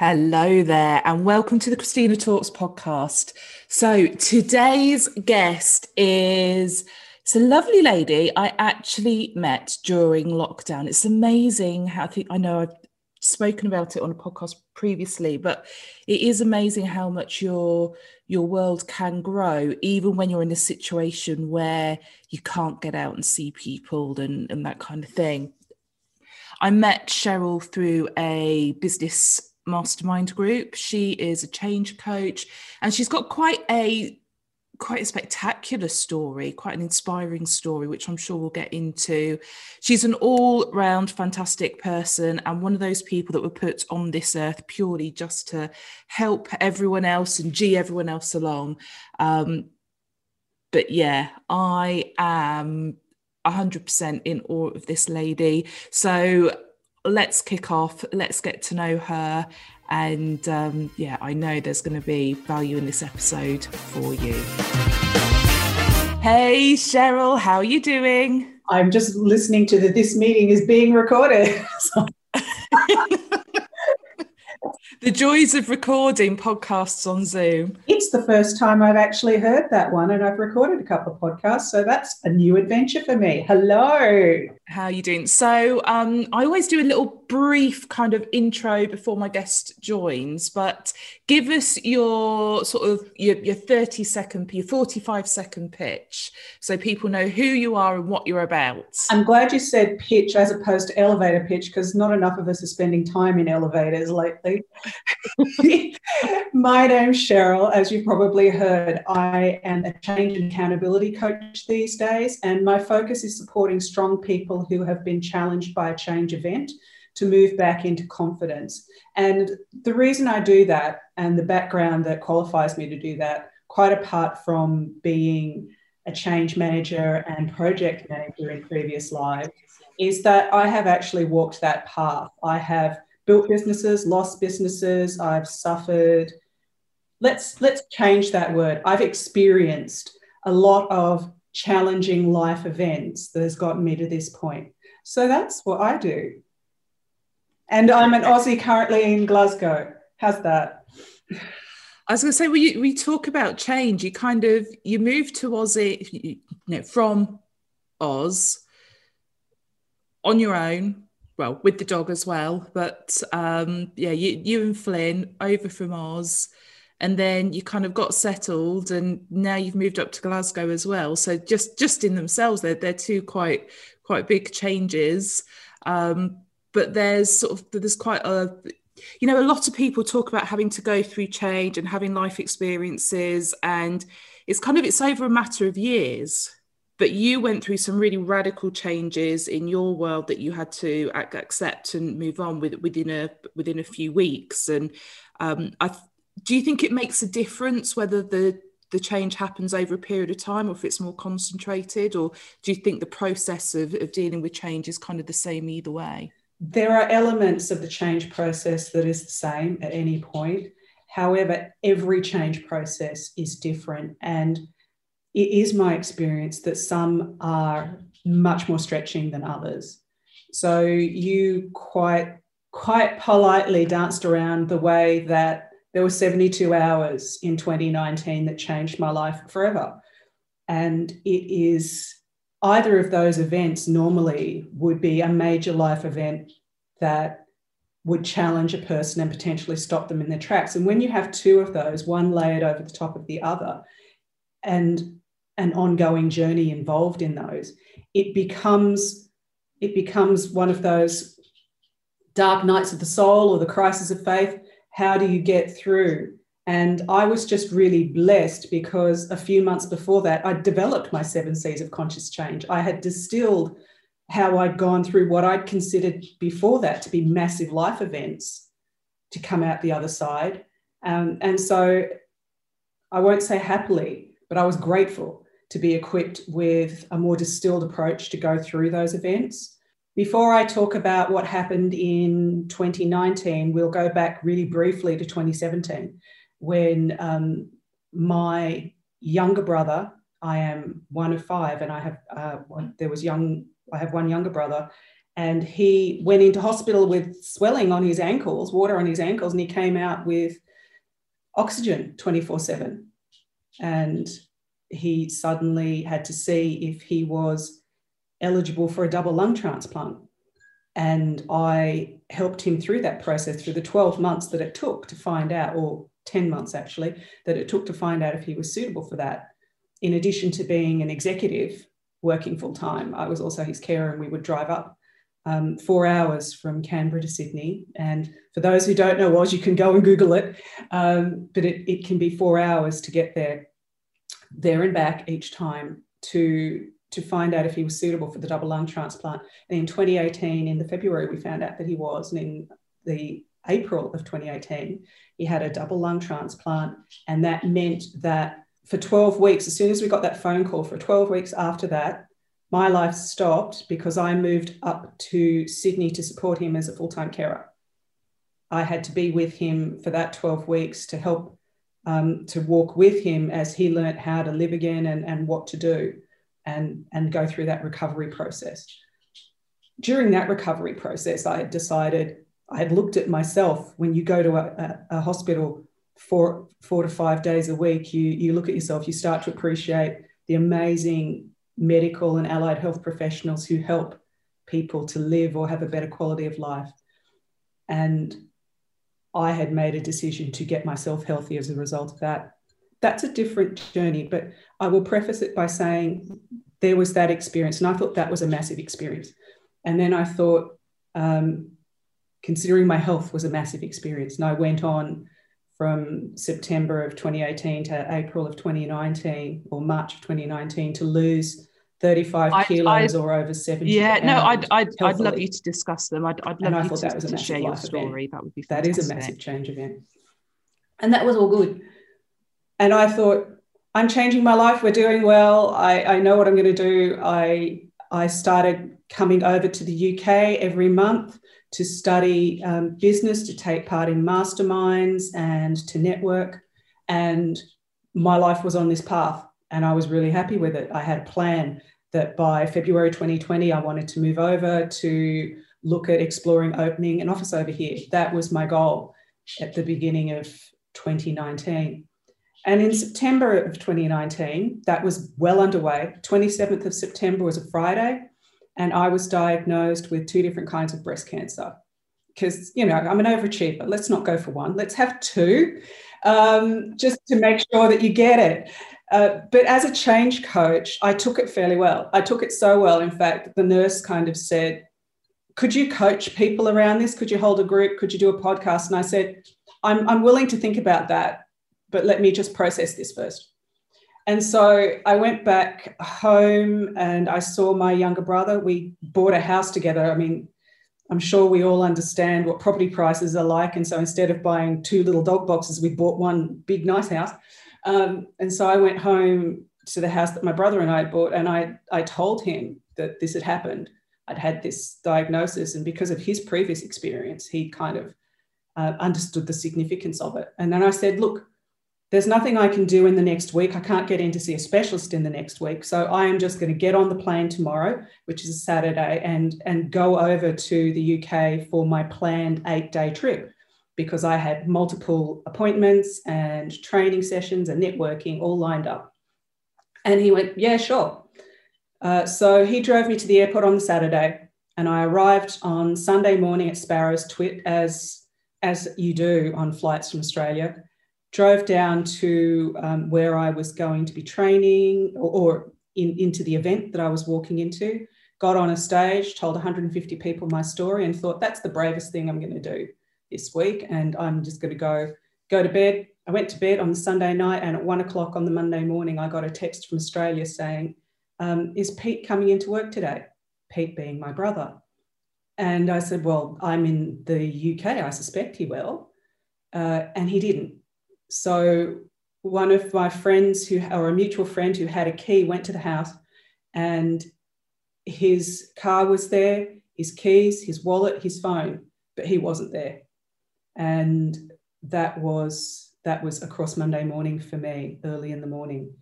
Hello there, and welcome to the Christina Talks podcast. So, today's guest is it's a lovely lady I actually met during lockdown. It's amazing how I think I know I've spoken about it on a podcast previously, but it is amazing how much your your world can grow, even when you're in a situation where you can't get out and see people and, and that kind of thing. I met Cheryl through a business mastermind group. She is a change coach and she's got quite a quite a spectacular story, quite an inspiring story, which I'm sure we'll get into. She's an all round fantastic person and one of those people that were put on this earth purely just to help everyone else and G everyone else along. Um, but yeah, I am 100% in awe of this lady. So let's kick off, let's get to know her. And um, yeah, I know there's going to be value in this episode for you. Hey, Cheryl, how are you doing? I'm just listening to the this meeting is being recorded. the joys of recording podcasts on Zoom. It's the first time I've actually heard that one, and I've recorded a couple of podcasts, so that's a new adventure for me. Hello. How are you doing? So, um, I always do a little brief kind of intro before my guest joins, but give us your sort of your, your 30 second, your 45 second pitch so people know who you are and what you're about. I'm glad you said pitch as opposed to elevator pitch because not enough of us are spending time in elevators lately. My name's Cheryl. As you've probably heard, I am a change and accountability coach these days, and my focus is supporting strong people who have been challenged by a change event to move back into confidence. And the reason I do that and the background that qualifies me to do that, quite apart from being a change manager and project manager in previous lives, is that I have actually walked that path. I have built businesses, lost businesses, I've suffered. Let's let's change that word. I've experienced a lot of challenging life events that has gotten me to this point. So that's what I do. And I'm an Aussie currently in Glasgow. How's that? I was going to say, you, we talk about change, you kind of you move to Aussie you know, from Oz on your own, well, with the dog as well. But um, yeah, you, you and Flynn over from Oz, and then you kind of got settled, and now you've moved up to Glasgow as well. So just just in themselves, they're they're two quite quite big changes. Um, but there's sort of there's quite a you know a lot of people talk about having to go through change and having life experiences and it's kind of it's over a matter of years but you went through some really radical changes in your world that you had to accept and move on with within a within a few weeks and um, I, do you think it makes a difference whether the the change happens over a period of time or if it's more concentrated or do you think the process of, of dealing with change is kind of the same either way there are elements of the change process that is the same at any point. However, every change process is different. And it is my experience that some are much more stretching than others. So you quite quite politely danced around the way that there were 72 hours in 2019 that changed my life forever. And it is either of those events normally would be a major life event that would challenge a person and potentially stop them in their tracks. And when you have two of those, one layered over the top of the other, and an ongoing journey involved in those, it becomes it becomes one of those dark nights of the soul or the crisis of faith. How do you get through? And I was just really blessed because a few months before that, I developed my seven C's of conscious change. I had distilled how I'd gone through what I'd considered before that to be massive life events to come out the other side. Um, and so I won't say happily, but I was grateful to be equipped with a more distilled approach to go through those events. Before I talk about what happened in 2019, we'll go back really briefly to 2017 when um, my younger brother, I am one of five, and I have uh, one, there was young, I have one younger brother, and he went into hospital with swelling on his ankles, water on his ankles, and he came out with oxygen 24 7. And he suddenly had to see if he was eligible for a double lung transplant. And I helped him through that process through the 12 months that it took to find out, or 10 months actually, that it took to find out if he was suitable for that. In addition to being an executive working full time, I was also his carer, and we would drive up um, four hours from Canberra to Sydney. And for those who don't know Oz, you can go and Google it, um, but it, it can be four hours to get there, there and back each time to to find out if he was suitable for the double lung transplant. And in 2018, in the February, we found out that he was, and in the April of 2018, he had a double lung transplant, and that meant that for 12 weeks, as soon as we got that phone call, for 12 weeks after that, my life stopped because I moved up to Sydney to support him as a full time carer. I had to be with him for that 12 weeks to help um, to walk with him as he learnt how to live again and, and what to do and, and go through that recovery process. During that recovery process, I had decided, I had looked at myself when you go to a, a, a hospital four, four to five days a week, you, you look at yourself, you start to appreciate the amazing medical and allied health professionals who help people to live or have a better quality of life. And I had made a decision to get myself healthy as a result of that. That's a different journey, but I will preface it by saying there was that experience, and I thought that was a massive experience. And then I thought, um, considering my health was a massive experience, and I went on from September of 2018 to April of 2019 or March of 2019 to lose 35 I, kilos I, or over 70 yeah no I'd, I'd, I'd love you to discuss them I'd, I'd love you to, to share your story event. that would be fantastic. that is a massive change event and that was all good and I thought I'm changing my life we're doing well I, I know what I'm going to do I I started coming over to the UK every month to study um, business to take part in masterminds and to network and my life was on this path and I was really happy with it. I had a plan that by February 2020, I wanted to move over to look at exploring opening an office over here. That was my goal at the beginning of 2019. And in September of 2019, that was well underway. 27th of September was a Friday, and I was diagnosed with two different kinds of breast cancer. Because, you know, I'm an overachiever. Let's not go for one, let's have two, um, just to make sure that you get it. Uh, but as a change coach, I took it fairly well. I took it so well, in fact, the nurse kind of said, Could you coach people around this? Could you hold a group? Could you do a podcast? And I said, I'm, I'm willing to think about that, but let me just process this first. And so I went back home and I saw my younger brother. We bought a house together. I mean, I'm sure we all understand what property prices are like. And so instead of buying two little dog boxes, we bought one big, nice house. Um, and so I went home to the house that my brother and I had bought, and I, I told him that this had happened. I'd had this diagnosis, and because of his previous experience, he kind of uh, understood the significance of it. And then I said, Look, there's nothing I can do in the next week. I can't get in to see a specialist in the next week. So I am just going to get on the plane tomorrow, which is a Saturday, and, and go over to the UK for my planned eight day trip because I had multiple appointments and training sessions and networking all lined up. And he went, Yeah, sure. Uh, so he drove me to the airport on the Saturday, and I arrived on Sunday morning at Sparrows Twit, as, as you do on flights from Australia. Drove down to um, where I was going to be training or, or in, into the event that I was walking into. Got on a stage, told 150 people my story, and thought that's the bravest thing I'm going to do this week and I'm just going to go go to bed. I went to bed on the Sunday night and at one o'clock on the Monday morning, I got a text from Australia saying, um, Is Pete coming into work today? Pete being my brother. And I said, Well, I'm in the UK. I suspect he will. Uh, and he didn't. So one of my friends who, or a mutual friend who had a key, went to the house and his car was there, his keys, his wallet, his phone, but he wasn't there and that was that was across Monday morning for me, early in the morning.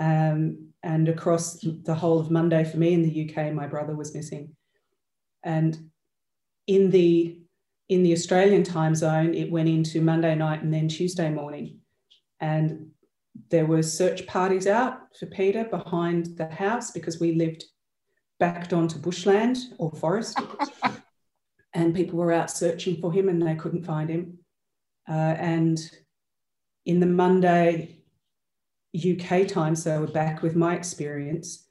Um, and across the whole of Monday for me in the UK, my brother was missing. And in the in the Australian time zone, it went into Monday night and then Tuesday morning. And there were search parties out for Peter behind the house because we lived backed onto bushland or forest. and people were out searching for him and they couldn't find him. Uh, and in the Monday UK time, so we're back with my experience,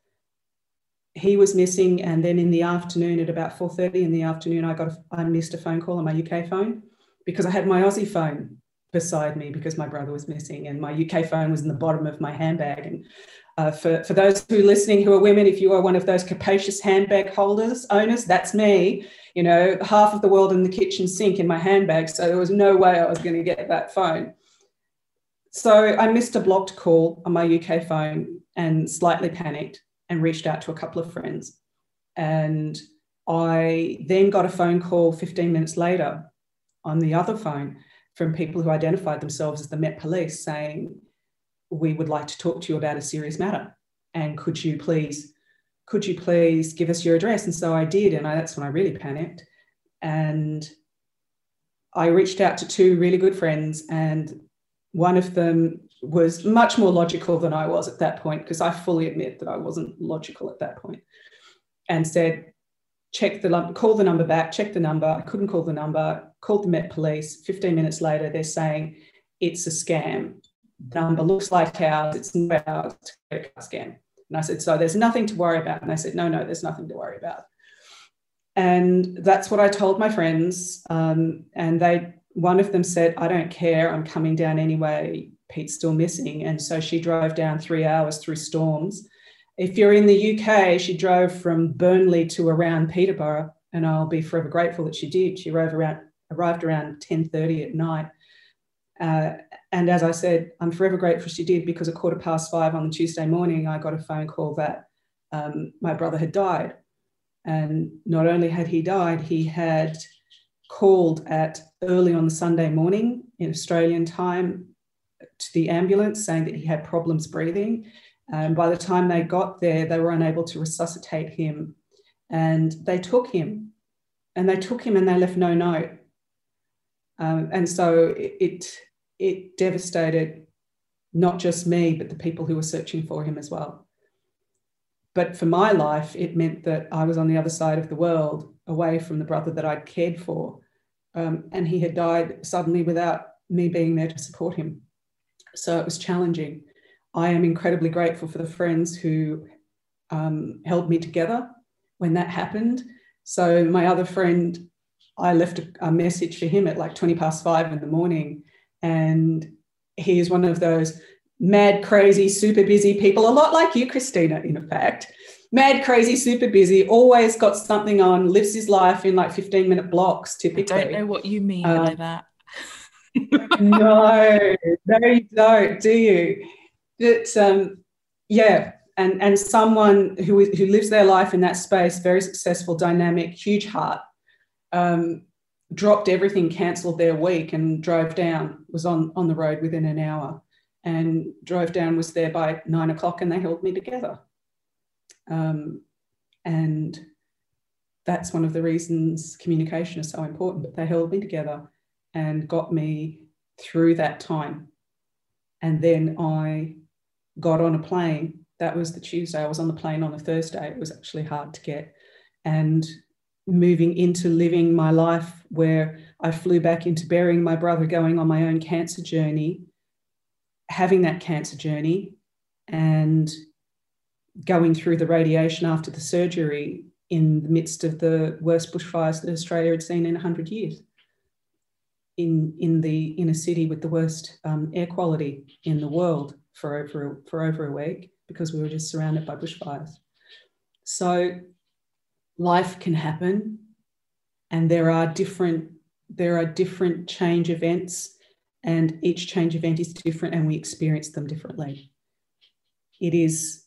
he was missing. And then in the afternoon, at about 4:30 in the afternoon, I got a, I missed a phone call on my UK phone because I had my Aussie phone beside me because my brother was missing, and my UK phone was in the bottom of my handbag. And uh, for, for those who are listening who are women, if you are one of those capacious handbag holders, owners, that's me. You know, half of the world in the kitchen sink in my handbag. So there was no way I was going to get that phone. So I missed a blocked call on my UK phone and slightly panicked and reached out to a couple of friends. And I then got a phone call 15 minutes later on the other phone from people who identified themselves as the Met Police saying, we would like to talk to you about a serious matter. And could you please, could you please give us your address? And so I did. And I, that's when I really panicked. And I reached out to two really good friends, and one of them was much more logical than I was at that point, because I fully admit that I wasn't logical at that point, and said, check the call the number back, check the number. I couldn't call the number, called the Met Police. 15 minutes later, they're saying it's a scam number looks like ours, it's not ours, it's a scam. And I said, so there's nothing to worry about. And they said, no, no, there's nothing to worry about. And that's what I told my friends. Um, and they, one of them said, I don't care, I'm coming down anyway. Pete's still missing. And so she drove down three hours through storms. If you're in the UK, she drove from Burnley to around Peterborough, and I'll be forever grateful that she did. She arrived around arrived around 10:30 at night. Uh, and as I said, I'm forever grateful she did because at quarter past five on the Tuesday morning, I got a phone call that um, my brother had died. And not only had he died, he had called at early on the Sunday morning in Australian time to the ambulance saying that he had problems breathing. And by the time they got there, they were unable to resuscitate him. And they took him and they took him and they left no note. Um, and so it, it devastated not just me, but the people who were searching for him as well. But for my life, it meant that I was on the other side of the world, away from the brother that I'd cared for. Um, and he had died suddenly without me being there to support him. So it was challenging. I am incredibly grateful for the friends who um, held me together when that happened. So, my other friend, I left a, message for him at like 20 past five in the morning and he is one of those mad, crazy, super busy people, a lot like you, Christina, in fact. Mad, crazy, super busy, always got something on, lives his life in like 15 minute blocks, typically. I don't know what you mean um, by that. No, no, you don't, do you? But um, yeah, and and someone who who lives their life in that space, very successful, dynamic, huge heart, um, dropped everything, cancelled their week, and drove down. Was on on the road within an hour, and drove down. Was there by nine o'clock, and they held me together. Um, and that's one of the reasons communication is so important. But they held me together and got me through that time. And then I got on a plane. That was the Tuesday. I was on the plane on the Thursday. It was actually hard to get. And moving into living my life where I flew back into burying my brother, going on my own cancer journey, having that cancer journey, and going through the radiation after the surgery in the midst of the worst bushfires that Australia had seen in 100 years. In, in the inner city with the worst um, air quality in the world for over, for over a week because we were just surrounded by bushfires. So life can happen and there are different there are different change events and each change event is different and we experience them differently it is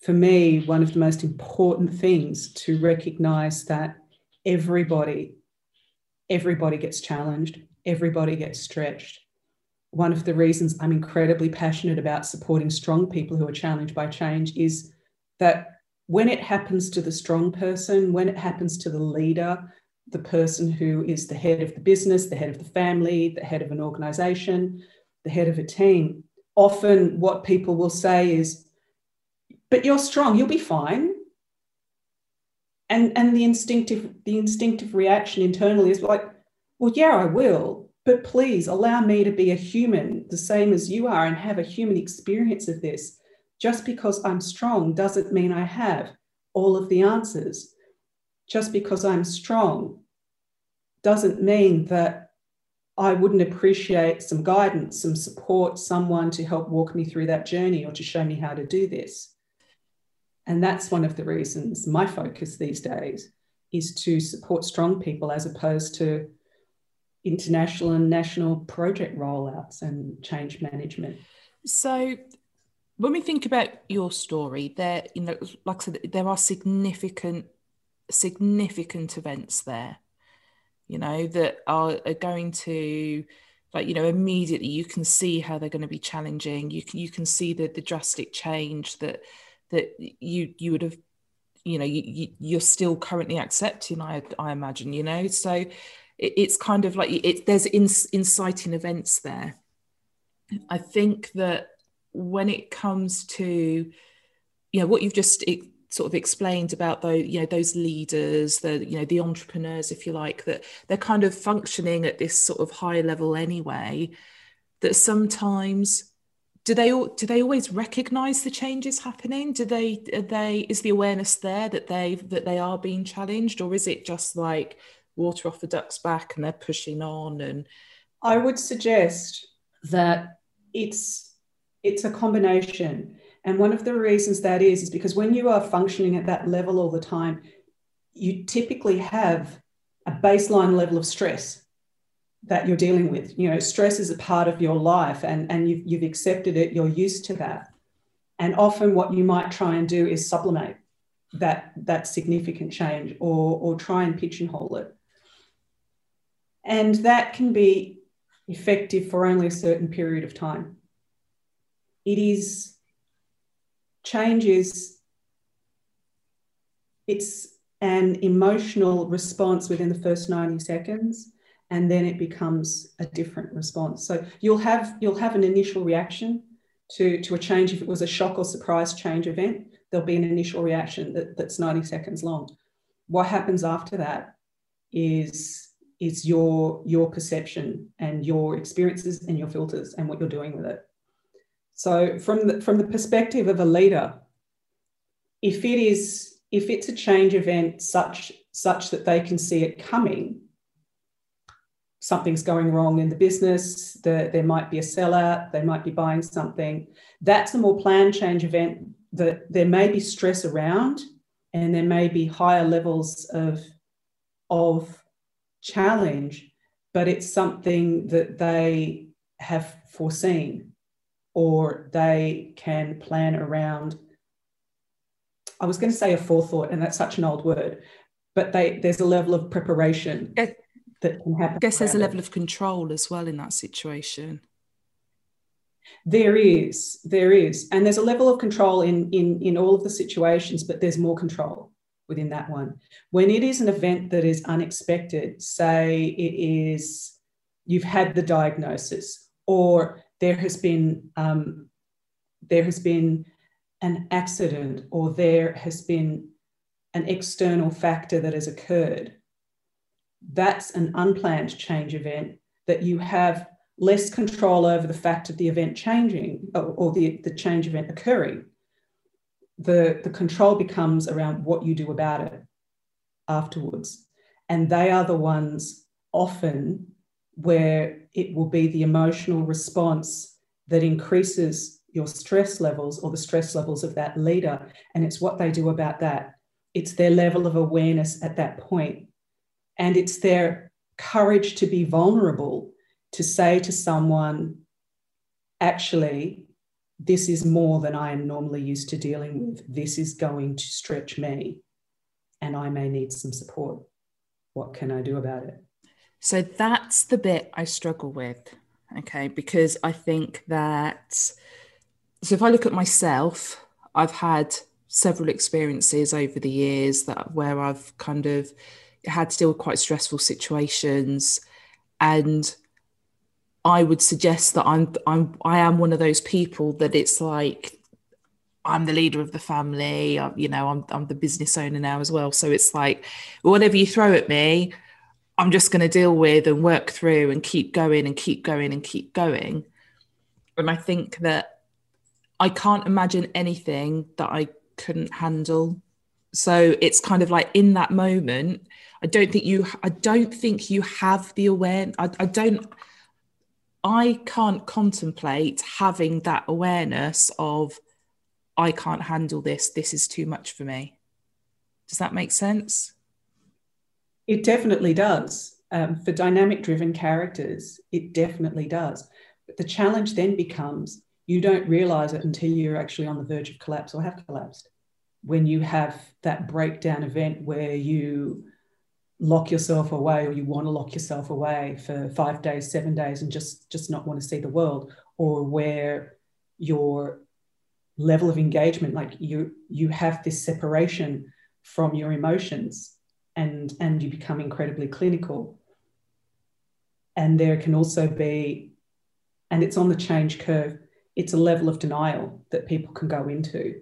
for me one of the most important things to recognize that everybody everybody gets challenged everybody gets stretched one of the reasons i'm incredibly passionate about supporting strong people who are challenged by change is that when it happens to the strong person, when it happens to the leader, the person who is the head of the business, the head of the family, the head of an organization, the head of a team, often what people will say is, but you're strong, you'll be fine. And, and the instinctive the instinctive reaction internally is like, well, yeah, I will, but please allow me to be a human the same as you are and have a human experience of this. Just because I'm strong doesn't mean I have all of the answers. Just because I'm strong doesn't mean that I wouldn't appreciate some guidance, some support, someone to help walk me through that journey or to show me how to do this. And that's one of the reasons my focus these days is to support strong people as opposed to international and national project rollouts and change management. So when we think about your story, there, you know, like I said, there are significant, significant events there, you know, that are, are going to, like, you know, immediately you can see how they're going to be challenging. You can you can see the the drastic change that that you you would have, you know, you, you are still currently accepting. I I imagine, you know, so it, it's kind of like it. There's in, inciting events there. I think that when it comes to you know what you've just sort of explained about those you know those leaders the you know the entrepreneurs if you like that they're kind of functioning at this sort of high level anyway that sometimes do they do they always recognize the changes happening do they are they is the awareness there that they that they are being challenged or is it just like water off the duck's back and they're pushing on and i would suggest that it's it's a combination. And one of the reasons that is, is because when you are functioning at that level all the time, you typically have a baseline level of stress that you're dealing with. You know, stress is a part of your life and, and you've, you've accepted it, you're used to that. And often what you might try and do is sublimate that, that significant change or, or try and pigeonhole it. And that can be effective for only a certain period of time. It is changes it's an emotional response within the first 90 seconds and then it becomes a different response. So you'll have you'll have an initial reaction to to a change. If it was a shock or surprise change event there'll be an initial reaction that, that's 90 seconds long. What happens after that is is your your perception and your experiences and your filters and what you're doing with it so from the, from the perspective of a leader, if it is if it's a change event such such that they can see it coming, something's going wrong in the business, the, there might be a sellout, they might be buying something. That's a more planned change event that there may be stress around and there may be higher levels of, of challenge, but it's something that they have foreseen or they can plan around I was going to say a forethought, and that's such an old word, but they, there's a level of preparation that can happen. I guess there's a level of control as well in that situation. There is, there is, and there's a level of control in in in all of the situations, but there's more control within that one. When it is an event that is unexpected, say it is you've had the diagnosis, or there has been um, there has been an accident or there has been an external factor that has occurred that's an unplanned change event that you have less control over the fact of the event changing or, or the, the change event occurring the, the control becomes around what you do about it afterwards and they are the ones often where it will be the emotional response that increases your stress levels or the stress levels of that leader. And it's what they do about that. It's their level of awareness at that point. And it's their courage to be vulnerable to say to someone, actually, this is more than I am normally used to dealing with. This is going to stretch me, and I may need some support. What can I do about it? So that's the bit I struggle with. Okay. Because I think that, so if I look at myself, I've had several experiences over the years that where I've kind of had to deal with quite stressful situations and I would suggest that I'm I'm I am one of those people that it's like I'm the leader of the family. I'm, you know, I'm I'm the business owner now as well. So it's like whatever you throw at me, I'm just going to deal with and work through and keep going and keep going and keep going. And I think that I can't imagine anything that I couldn't handle. So it's kind of like in that moment, I don't think you I don't think you have the awareness. I, I don't I can't contemplate having that awareness of I can't handle this. This is too much for me. Does that make sense? It definitely does. Um, for dynamic driven characters, it definitely does. But the challenge then becomes you don't realize it until you're actually on the verge of collapse or have collapsed. When you have that breakdown event where you lock yourself away or you want to lock yourself away for five days, seven days, and just, just not want to see the world, or where your level of engagement, like you you have this separation from your emotions and and you become incredibly clinical. And there can also be, and it's on the change curve, it's a level of denial that people can go into.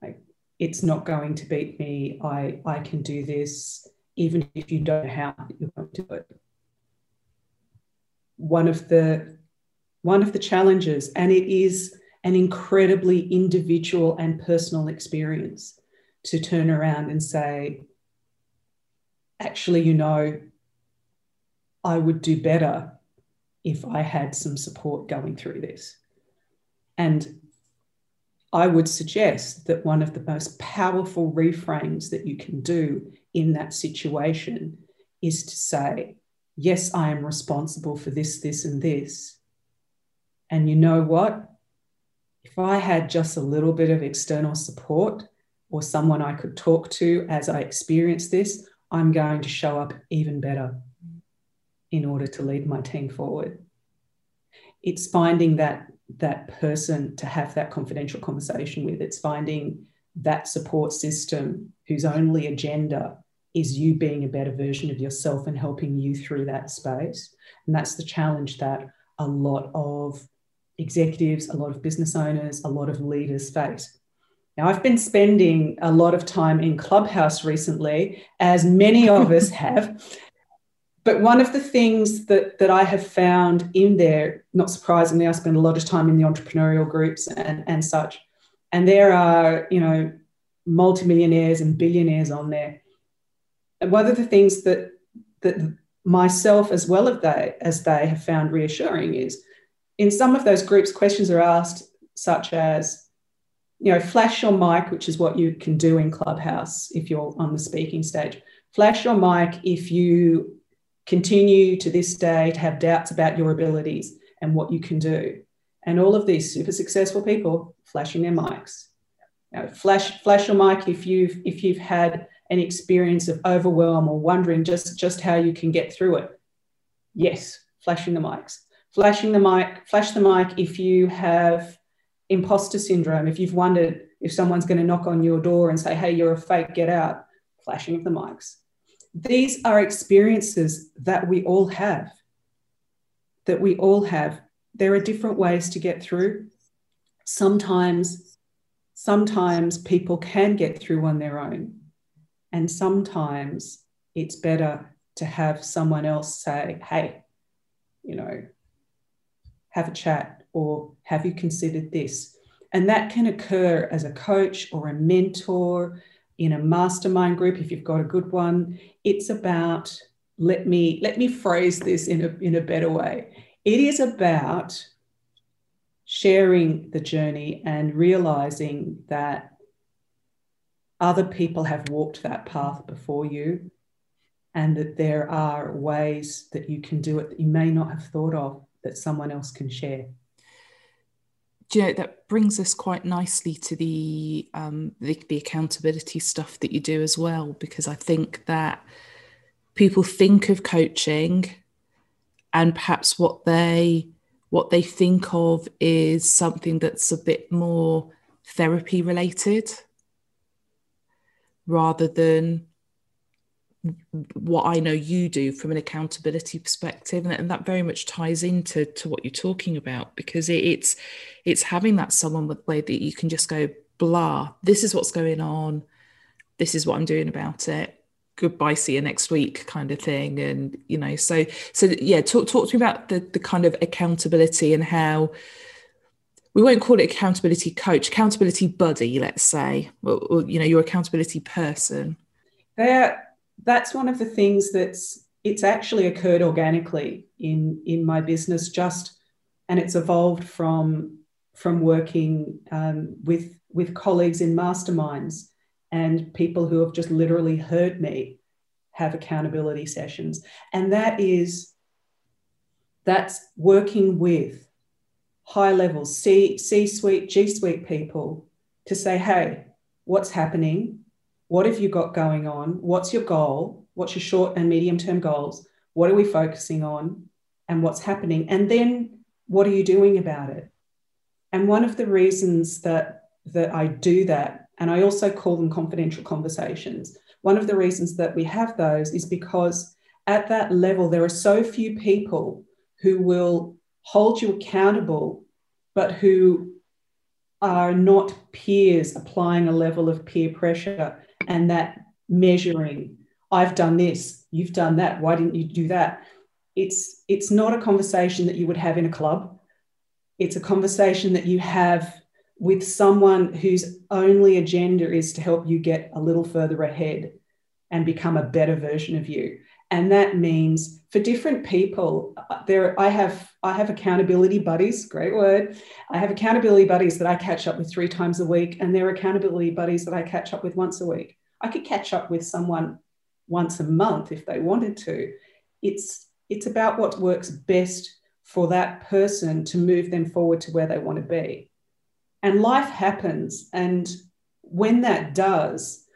Like it's not going to beat me. I I can do this, even if you don't know how you're going to do it. One of the one of the challenges, and it is an incredibly individual and personal experience to turn around and say, actually, you know, I would do better if I had some support going through this. And I would suggest that one of the most powerful reframes that you can do in that situation is to say, Yes, I am responsible for this, this, and this. And you know what? if I had just a little bit of external support or someone I could talk to as I experience this, I'm going to show up even better in order to lead my team forward. It's finding that that person to have that confidential conversation with. It's finding that support system whose only agenda is you being a better version of yourself and helping you through that space. And that's the challenge that a lot of executives, a lot of business owners, a lot of leaders face. Now, I've been spending a lot of time in Clubhouse recently, as many of us have. But one of the things that, that I have found in there, not surprisingly, I spend a lot of time in the entrepreneurial groups and, and such. And there are, you know, multimillionaires and billionaires on there. And one of the things that that myself as well as they as they have found reassuring is in some of those groups, questions are asked such as, you know, flash your mic, which is what you can do in Clubhouse if you're on the speaking stage. Flash your mic if you continue to this day to have doubts about your abilities and what you can do. And all of these super successful people flashing their mics. Know, flash, flash your mic if you've if you've had an experience of overwhelm or wondering just, just how you can get through it. Yes, flashing the mics flashing the mic, flash the mic if you have imposter syndrome, if you've wondered if someone's going to knock on your door and say, hey, you're a fake, get out, flashing of the mics. These are experiences that we all have, that we all have. There are different ways to get through. Sometimes, sometimes people can get through on their own. And sometimes it's better to have someone else say, hey, you know, have a chat or have you considered this? And that can occur as a coach or a mentor in a mastermind group if you've got a good one. It's about let me let me phrase this in a, in a better way. It is about sharing the journey and realizing that other people have walked that path before you and that there are ways that you can do it that you may not have thought of that someone else can share. Do you know that brings us quite nicely to the, um, the the accountability stuff that you do as well? Because I think that people think of coaching, and perhaps what they what they think of is something that's a bit more therapy related rather than what I know you do from an accountability perspective, and, and that very much ties into to what you're talking about because it, it's it's having that someone with way that you can just go blah. This is what's going on. This is what I'm doing about it. Goodbye, see you next week, kind of thing. And you know, so so yeah, talk talk to me about the the kind of accountability and how we won't call it accountability coach, accountability buddy, let's say, or, or you know, your accountability person. There that's one of the things that's it's actually occurred organically in in my business just and it's evolved from from working um, with with colleagues in masterminds and people who have just literally heard me have accountability sessions. And that is that's working with high level c c suite g suite people to say hey what's happening what have you got going on? What's your goal? What's your short and medium term goals? What are we focusing on? And what's happening? And then what are you doing about it? And one of the reasons that, that I do that, and I also call them confidential conversations, one of the reasons that we have those is because at that level, there are so few people who will hold you accountable, but who are not peers applying a level of peer pressure and that measuring i've done this you've done that why didn't you do that? It's it's not a conversation that you would have in a club. It's a conversation that you have with someone whose only agenda is to help you get a little further ahead and become a better version of you and that means for different people uh, there i have i have accountability buddies great word. I have accountability buddies that i catch up with three times a week and there are accountability buddies that i catch up with once a week. I could catch up with someone once a month if they wanted to. It's it's about what works best for that person to move them forward to where they want to be. And life happens and when that does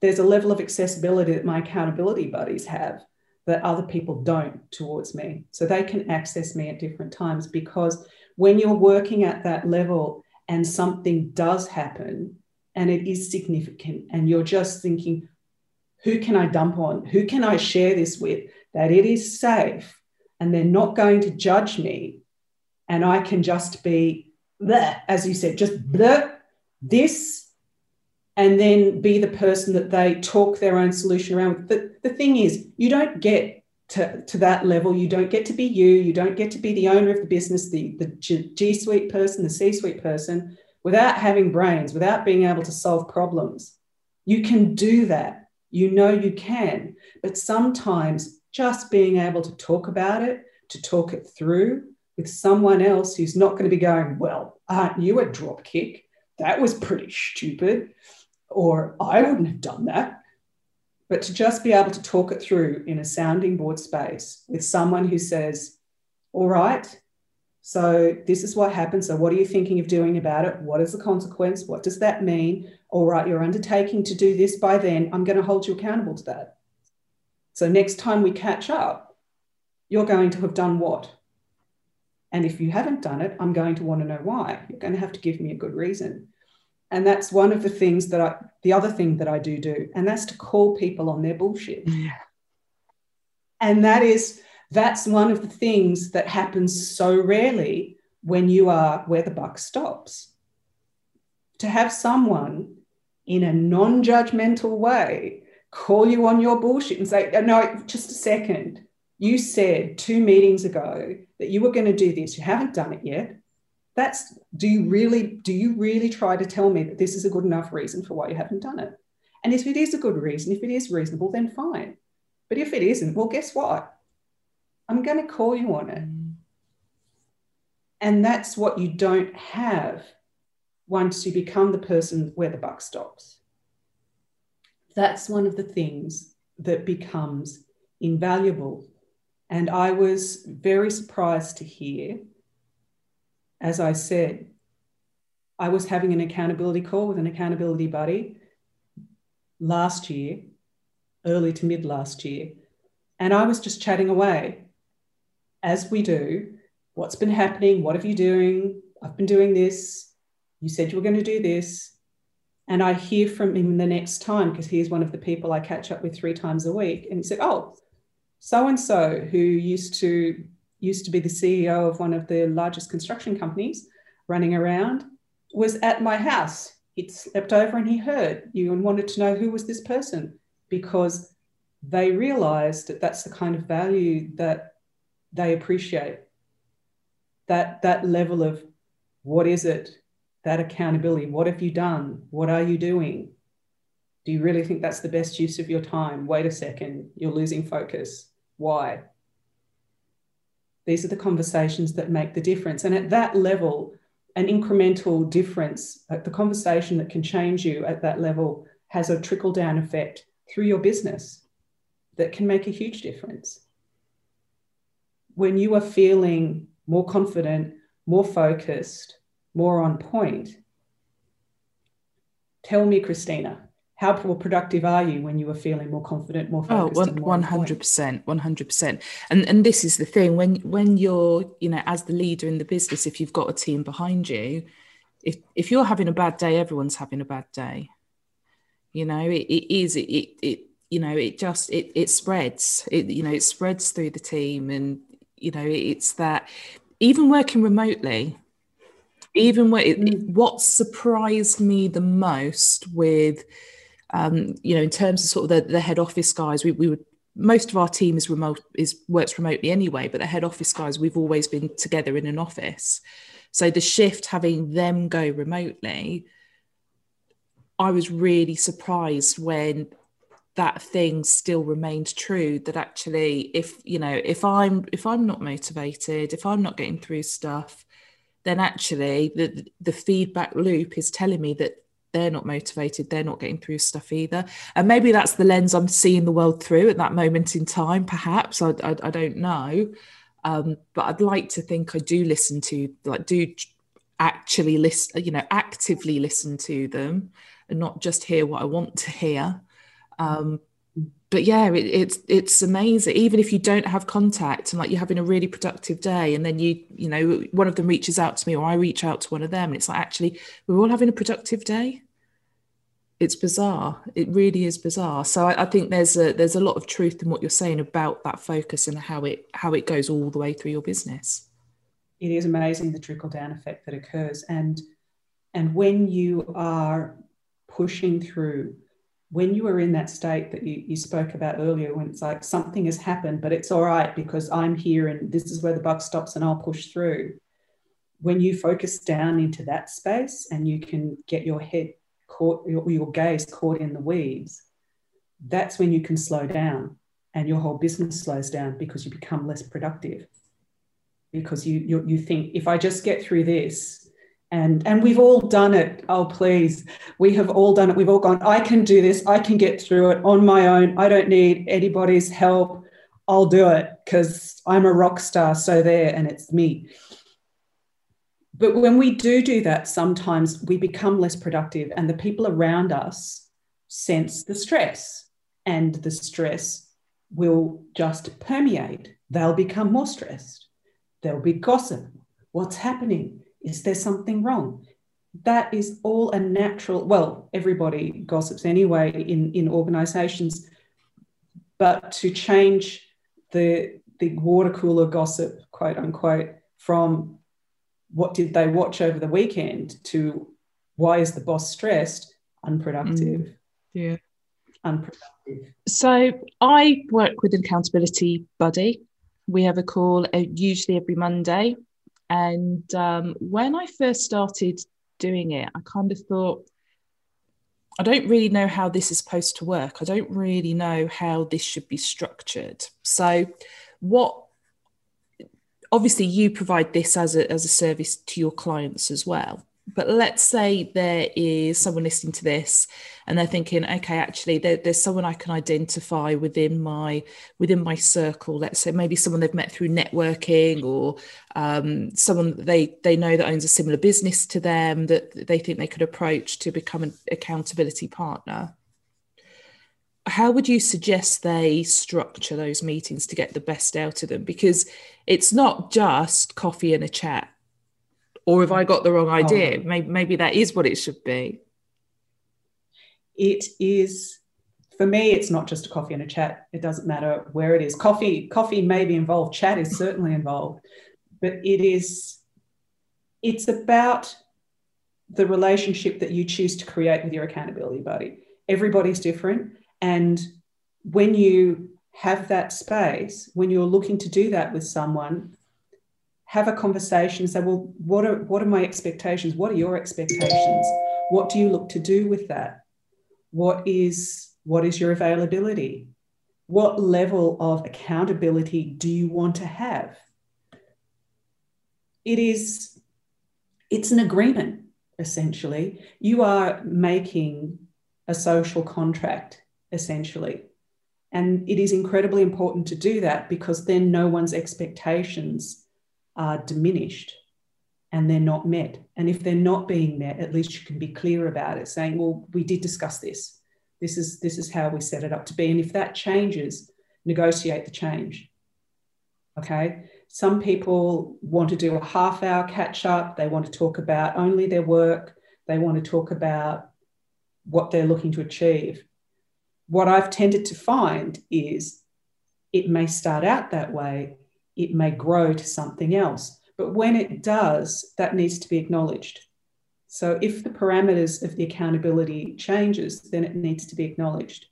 there's a level of accessibility that my accountability buddies have that other people don't towards me. So they can access me at different times because when you're working at that level and something does happen and it is significant and you're just thinking, who can I dump on? Who can I share this with? That it is safe and they're not going to judge me. And I can just be, bleh, as you said, just bleh, this and then be the person that they talk their own solution around. But the thing is, you don't get to, to that level. You don't get to be you. You don't get to be the owner of the business, the, the G suite person, the C suite person, without having brains, without being able to solve problems. You can do that. You know you can. But sometimes just being able to talk about it, to talk it through with someone else who's not going to be going, Well, aren't you a dropkick? That was pretty stupid or I wouldn't have done that. But to just be able to talk it through in a sounding board space with someone who says, All right, so this is what happened. So what are you thinking of doing about it? What is the consequence? What does that mean? All right, you're undertaking to do this by then. I'm going to hold you accountable to that. So next time we catch up, you're going to have done what? And if you haven't done it, I'm going to want to know why. You're going to have to give me a good reason. And that's one of the things that I, the other thing that I do do, and that's to call people on their bullshit. Yeah. And that is, that's one of the things that happens so rarely when you are where the buck stops. To have someone in a non judgmental way call you on your bullshit and say, uh, no, just a second. You said two meetings ago that you were going to do this. You haven't done it yet that's do you really do you really try to tell me that this is a good enough reason for why you haven't done it? And if it is a good reason if it is reasonable then fine. But if it isn't well guess what? I'm going to call you on it. Mm. And that's what you don't have once you become the person where the buck stops. That's one of the things that becomes invaluable. And i was very surprised to hear as I said, I was having an accountability call with an accountability buddy last year, early to mid last year. And I was just chatting away, as we do. What's been happening? What have you doing? I've been doing this. You said you were going to do this. And I hear from him the next time because he's one of the people I catch up with three times a week. And he said, Oh, so and so, who used to used to be the CEO of one of the largest construction companies running around, was at my house. He'd slept over and he heard you and wanted to know who was this person because they realized that that's the kind of value that they appreciate. That, that level of what is it? That accountability. What have you done? What are you doing? Do you really think that's the best use of your time? Wait a second, you're losing focus. Why? These are the conversations that make the difference. And at that level, an incremental difference, the conversation that can change you at that level has a trickle down effect through your business that can make a huge difference. When you are feeling more confident, more focused, more on point, tell me, Christina, how productive are you when you are feeling more confident, more oh, focused? Oh, one hundred percent, one hundred percent. And and this is the thing when when you're you know as the leader in the business, if you've got a team behind you, if if you're having a bad day, everyone's having a bad day. You know, it, it is it, it it you know it just it it spreads. It you know it spreads through the team, and you know it's that even working remotely even what, mm. what surprised me the most with um, you know, in terms of sort of the, the head office guys, we, we would most of our team is remote is works remotely anyway, but the head office guys, we've always been together in an office. So the shift having them go remotely, I was really surprised when that thing still remained true that actually if you know if i'm if i'm not motivated if i'm not getting through stuff then actually the the feedback loop is telling me that they're not motivated they're not getting through stuff either. And maybe that's the lens i'm seeing the world through at that moment in time perhaps. I, I, I don't know. Um, but i'd like to think i do listen to like do actually listen you know actively listen to them and not just hear what i want to hear. Um, but yeah, it, it's it's amazing. Even if you don't have contact and like you're having a really productive day, and then you you know one of them reaches out to me or I reach out to one of them, and it's like actually we're all having a productive day. It's bizarre. It really is bizarre. So I, I think there's a there's a lot of truth in what you're saying about that focus and how it how it goes all the way through your business. It is amazing the trickle down effect that occurs, and and when you are pushing through when you are in that state that you, you spoke about earlier, when it's like something has happened, but it's all right because I'm here and this is where the buck stops and I'll push through. When you focus down into that space and you can get your head caught, your, your gaze caught in the weeds, that's when you can slow down and your whole business slows down because you become less productive. Because you, you, you think, if I just get through this, and and we've all done it. Oh please. We have all done it. We've all gone i can do this. I can get through it on my own. I don't need anybody's help. I'll do it because i'm a rock star so there and it's me. But when we do do that sometimes we become less productive and the people around us sense the stress and the stress will just permeate. They'll become more stressed. There'll be gossip. What's happening is there something wrong? That is all a natural, well, everybody gossips anyway in, in organizations, but to change the, the water cooler gossip, quote unquote, from what did they watch over the weekend to why is the boss stressed? Unproductive. Mm, yeah. Unproductive. So I work with an accountability buddy. We have a call uh, usually every Monday and um, when I first started doing it, I kind of thought, I don't really know how this is supposed to work. I don't really know how this should be structured. So, what obviously you provide this as a, as a service to your clients as well but let's say there is someone listening to this and they're thinking okay actually there, there's someone i can identify within my within my circle. Let's say maybe someone they've met through networking or um, someone they they know that owns a similar business to them that they think they could approach to become an accountability partner. How would you suggest they structure those meetings to get the best out of them? Because it's not just coffee and a chat or have I got the wrong oh. idea? Oh. Maybe, maybe that is what it should be. it is for me it's not just a coffee and a chat it doesn't matter where it is coffee coffee may be involved chat is certainly involved but it is it's about the relationship that you choose to create with your accountability buddy everybody's different and when you have that space when you're looking to do that with someone have a conversation and say well what are what are my expectations? What are your expectations? What do you look to do with that? What is what is your availability? What level of accountability do you want to have? It is it's an agreement essentially. You are making a social contract essentially. And it is incredibly important to do that because then no one's expectations are diminished and they're not met. And if they're not being met, at least you can be clear about it, saying, well, we did discuss this. This is, this is how we set it up to be. And if that changes, negotiate the change. Okay. Some people want to do a half hour catch up. They want to talk about only their work. They want to talk about what they're looking to achieve what I've tended to find is it may start out that way, it may grow to something else. But when it does, that needs to be acknowledged. So if the parameters of the accountability changes, then it needs to be acknowledged.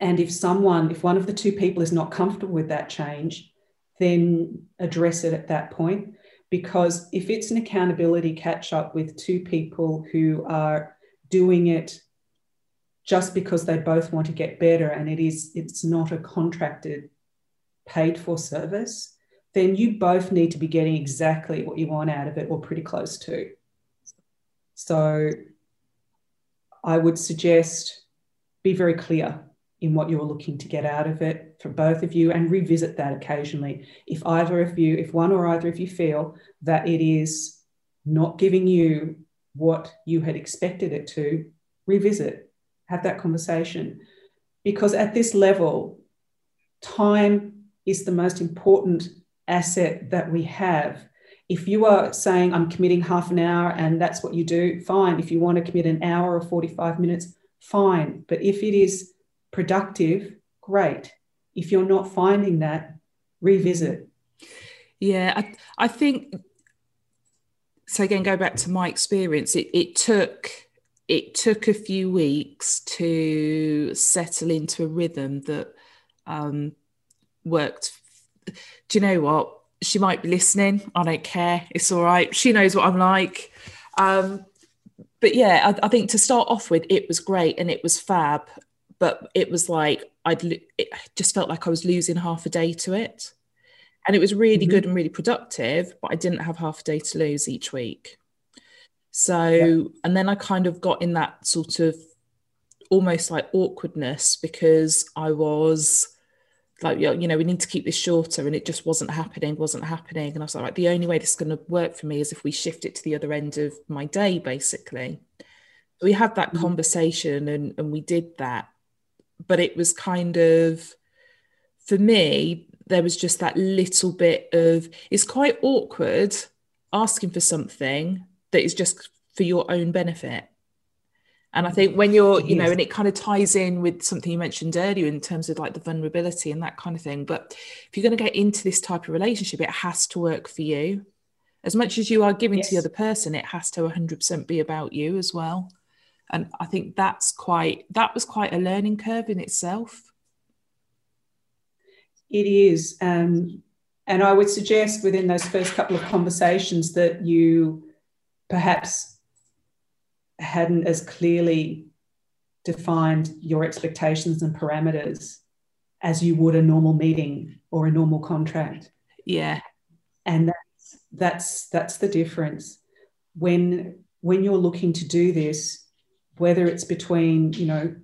And if someone, if one of the two people is not comfortable with that change, then address it at that point. Because if it's an accountability catch up with two people who are doing it just because they both want to get better and it is it's not a contracted paid for service then you both need to be getting exactly what you want out of it or pretty close to so i would suggest be very clear in what you're looking to get out of it for both of you and revisit that occasionally if either of you if one or either of you feel that it is not giving you what you had expected it to revisit have that conversation. Because at this level, time is the most important asset that we have. If you are saying, I'm committing half an hour and that's what you do, fine. If you want to commit an hour or 45 minutes, fine. But if it is productive, great. If you're not finding that, revisit. Yeah, I, I think so. Again, go back to my experience. It, it took it took a few weeks to settle into a rhythm that um, worked. Do you know what? She might be listening. I don't care. It's all right. She knows what I'm like. Um, but yeah, I, I, think to start off with, it was great and it was fab. But it was like I'd it just felt like I was losing half a day to it, and it was really mm-hmm. good and really productive. But I didn't have half a day to lose each week. So, yeah. and then I kind of got in that sort of almost like awkwardness because I was like, you know, we need to keep this shorter, and it just wasn't happening, wasn't happening. And I was like, right, the only way this is going to work for me is if we shift it to the other end of my day, basically. We had that mm-hmm. conversation and, and we did that. But it was kind of, for me, there was just that little bit of, it's quite awkward asking for something that is just for your own benefit. And I think when you're, you know, and it kind of ties in with something you mentioned earlier in terms of like the vulnerability and that kind of thing. But if you're going to get into this type of relationship, it has to work for you. As much as you are giving yes. to the other person, it has to 100% be about you as well. And I think that's quite, that was quite a learning curve in itself. It is. Um, and I would suggest within those first couple of conversations that you perhaps hadn't as clearly defined your expectations and parameters as you would a normal meeting or a normal contract. Yeah. And that's that's that's the difference. When when you're looking to do this, whether it's between, you know,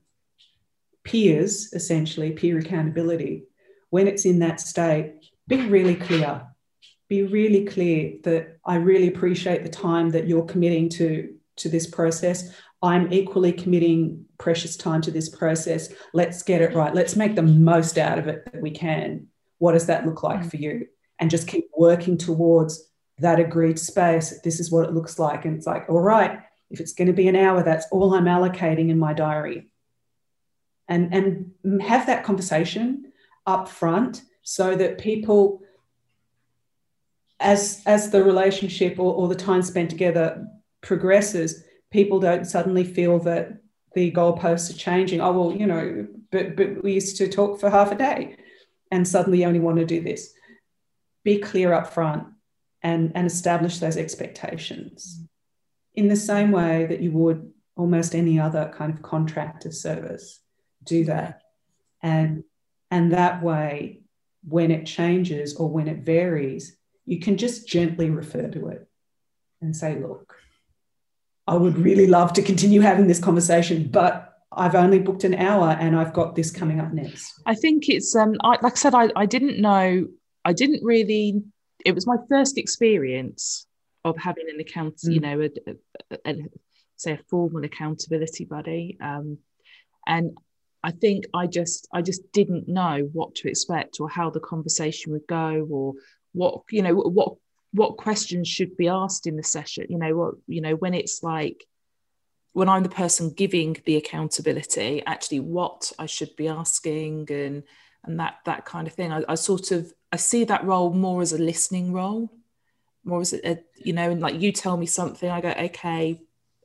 peers, essentially, peer accountability, when it's in that state, be really clear be really clear that I really appreciate the time that you're committing to, to this process. I'm equally committing precious time to this process. Let's get it right. Let's make the most out of it that we can. What does that look like mm. for you? And just keep working towards that agreed space. This is what it looks like. And it's like, all right, If it's going to be an hour, that's all I'm allocating in my diary. And, and have that conversation up front so that people, as, as the relationship or, or the time spent together progresses, people don't suddenly feel that the goalposts are changing. Oh, well, you know, but, but we used to talk for half a day and suddenly you only want to do this. Be clear up front and, and establish those expectations in the same way that you would almost any other kind of contract of service. Do that. And, and that way, when it changes or when it varies, you can just gently refer to it and say, look, I would really love to continue having this conversation, but I've only booked an hour and I've got this coming up next. I think it's um I, like I said, I, I didn't know I didn't really it was my first experience of having an account, mm. you know, a, a, a, say a formal accountability buddy. Um, and I think I just I just didn't know what to expect or how the conversation would go or what you know what what questions should be asked in the session? You know what you know when it's like when i'm the person giving the accountability actually what i should be asking and and that that kind of thing. I, I sort of i see that role more as a listening role more as a, a you know and like you tell me something i go okay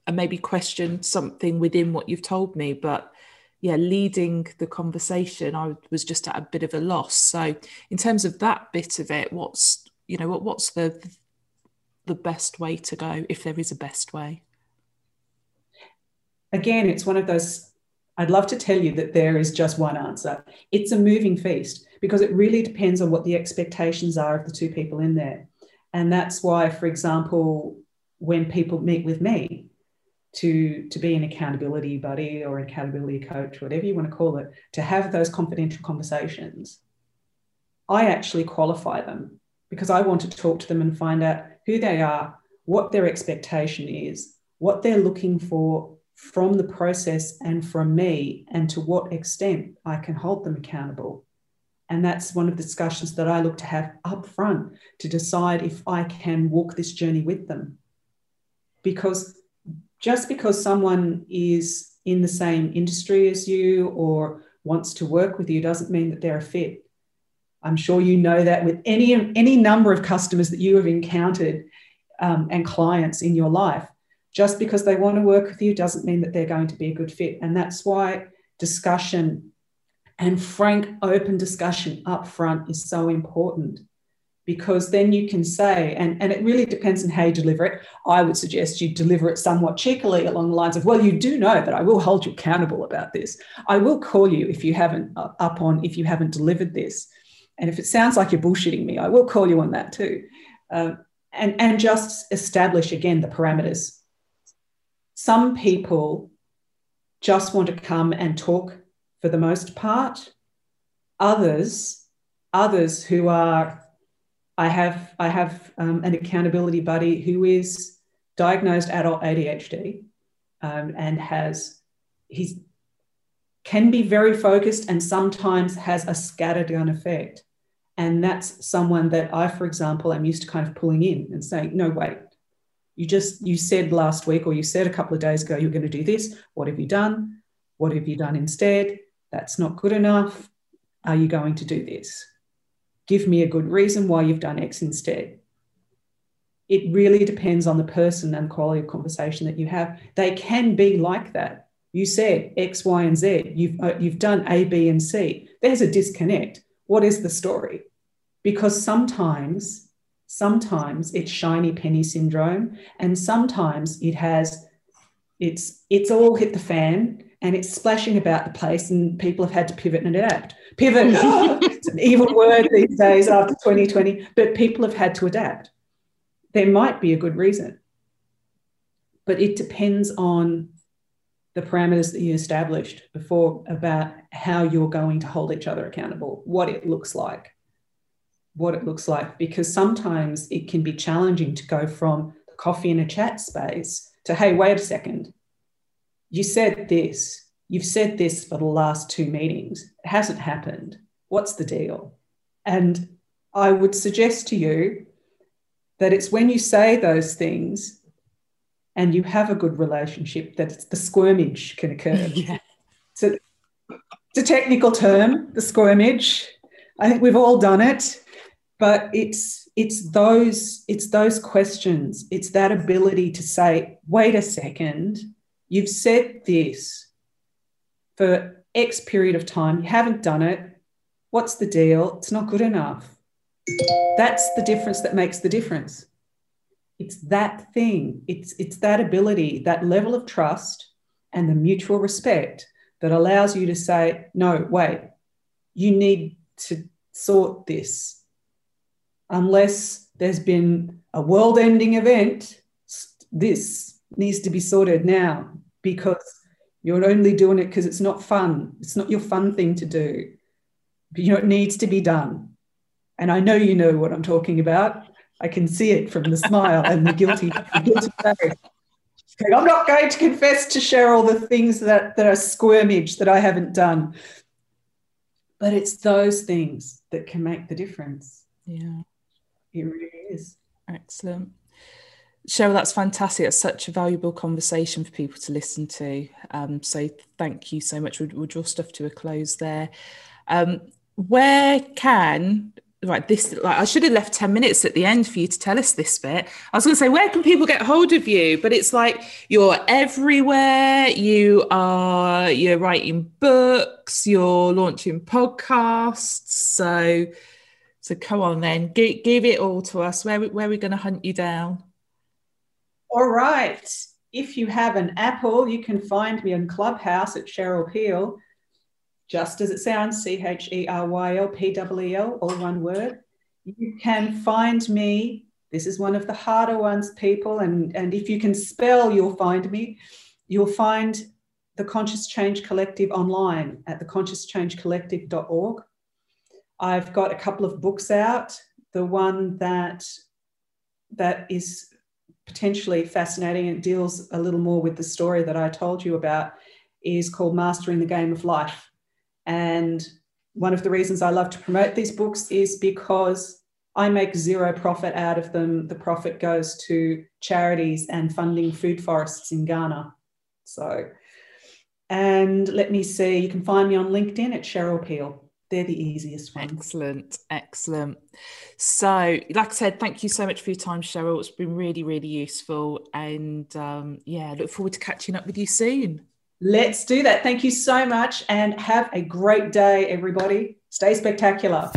and maybe question something within what you've told me. But yeah leading the conversation i was just at a bit of a loss. So in terms of that bit of it what's you know what what's the the best way to go if there is a best way? Again it's one of those i'd love to tell you that there is just one answer. It's a moving feast because it really depends on what the expectations are of the two people in there. And that's why for example when people meet with me to, to be an accountability buddy or accountability coach, whatever you want to call it, to have those confidential conversations, I actually qualify them because I want to talk to them and find out who they are, what their expectation is, what they're looking for from the process and from me, and to what extent I can hold them accountable. And that's one of the discussions that I look to have up front to decide if I can walk this journey with them. Because just because someone is in the same industry as you or wants to work with you doesn't mean that they're a fit. I'm sure you know that with any, any number of customers that you have encountered um, and clients in your life. Just because they want to work with you doesn't mean that they're going to be a good fit. And that's why discussion and frank, open discussion up front is so important because then you can say, and, and it really depends on how you deliver it. I would suggest you deliver it somewhat cheekily along the lines of, well, you do know that I will hold you accountable about this. I will call you if you haven't uh, up on, if you haven't delivered this. And if it sounds like you're bullshitting me, I will call you on that too. Um, and, and just establish again the parameters. Some people just want to come and talk for the most part. Others, others who are, I have, I have um, an accountability buddy who is diagnosed adult ADHD um, and has, he's can be very focused and sometimes has a scattergun effect. And that's someone that I, for example, am used to kind of pulling in and saying, no, wait, you just, you said last week or you said a couple of days ago, you're going to do this. What have you done? What have you done instead? That's not good enough. Are you going to do this? Give me a good reason why you've done X instead. It really depends on the person and quality of conversation that you have. They can be like that. You said X, Y, and Z. You've, uh, you've done A, B, and C. There's a disconnect what is the story? Because sometimes, sometimes it's shiny penny syndrome, and sometimes it has, it's it's all hit the fan and it's splashing about the place, and people have had to pivot and adapt. Pivot, it's an evil word these days after 2020, but people have had to adapt. There might be a good reason, but it depends on the parameters that you established before about how you're going to hold each other accountable, what it looks like. What it looks like, because sometimes it can be challenging to go from the coffee in a chat space to, hey, wait a second. You said this, you've said this for the last two meetings. It hasn't happened. What's the deal? And I would suggest to you that it's when you say those things and you have a good relationship, that the squirmage can occur. yeah. So it's a technical term, the squirmage. I think we've all done it, but it's it's those it's those questions. It's that ability to say, wait a second, you've said this for X period of time, you haven't done it. What's the deal? It's not good enough. That's the difference that makes the difference. It's that thing, it's, it's that ability, that level of trust and the mutual respect that allows you to say, no, wait, you need to sort this. Unless there's been a world ending event, this needs to be sorted now because you're only doing it because it's not fun. It's not your fun thing to do. But you know, it needs to be done. And I know you know what I'm talking about. I can see it from the smile and the guilty, the guilty face. I'm not going to confess to Cheryl the things that, that are squirmage that I haven't done. But it's those things that can make the difference. Yeah. It really is. Excellent. Cheryl, that's fantastic. It's such a valuable conversation for people to listen to. Um, so thank you so much. We'll, we'll, draw stuff to a close there. Um, where can right this like I should have left 10 minutes at the end for you to tell us this bit. I was going to say where can people get hold of you but it's like you're everywhere you are you're writing books you're launching podcasts so so come on then give, give it all to us where where are we going to hunt you down all right if you have an apple you can find me on clubhouse at cheryl peel just as it sounds, C H E R Y L P W E L, all one word. You can find me. This is one of the harder ones, people. And, and if you can spell, you'll find me. You'll find the Conscious Change Collective online at theconsciouschangecollective.org. I've got a couple of books out. The one that that is potentially fascinating and deals a little more with the story that I told you about is called Mastering the Game of Life. And one of the reasons I love to promote these books is because I make zero profit out of them. The profit goes to charities and funding food forests in Ghana. So, and let me see, you can find me on LinkedIn at Cheryl Peel. They're the easiest ones. Excellent, excellent. So, like I said, thank you so much for your time, Cheryl. It's been really, really useful. And um, yeah, look forward to catching up with you soon. Let's do that. Thank you so much and have a great day, everybody. Stay spectacular.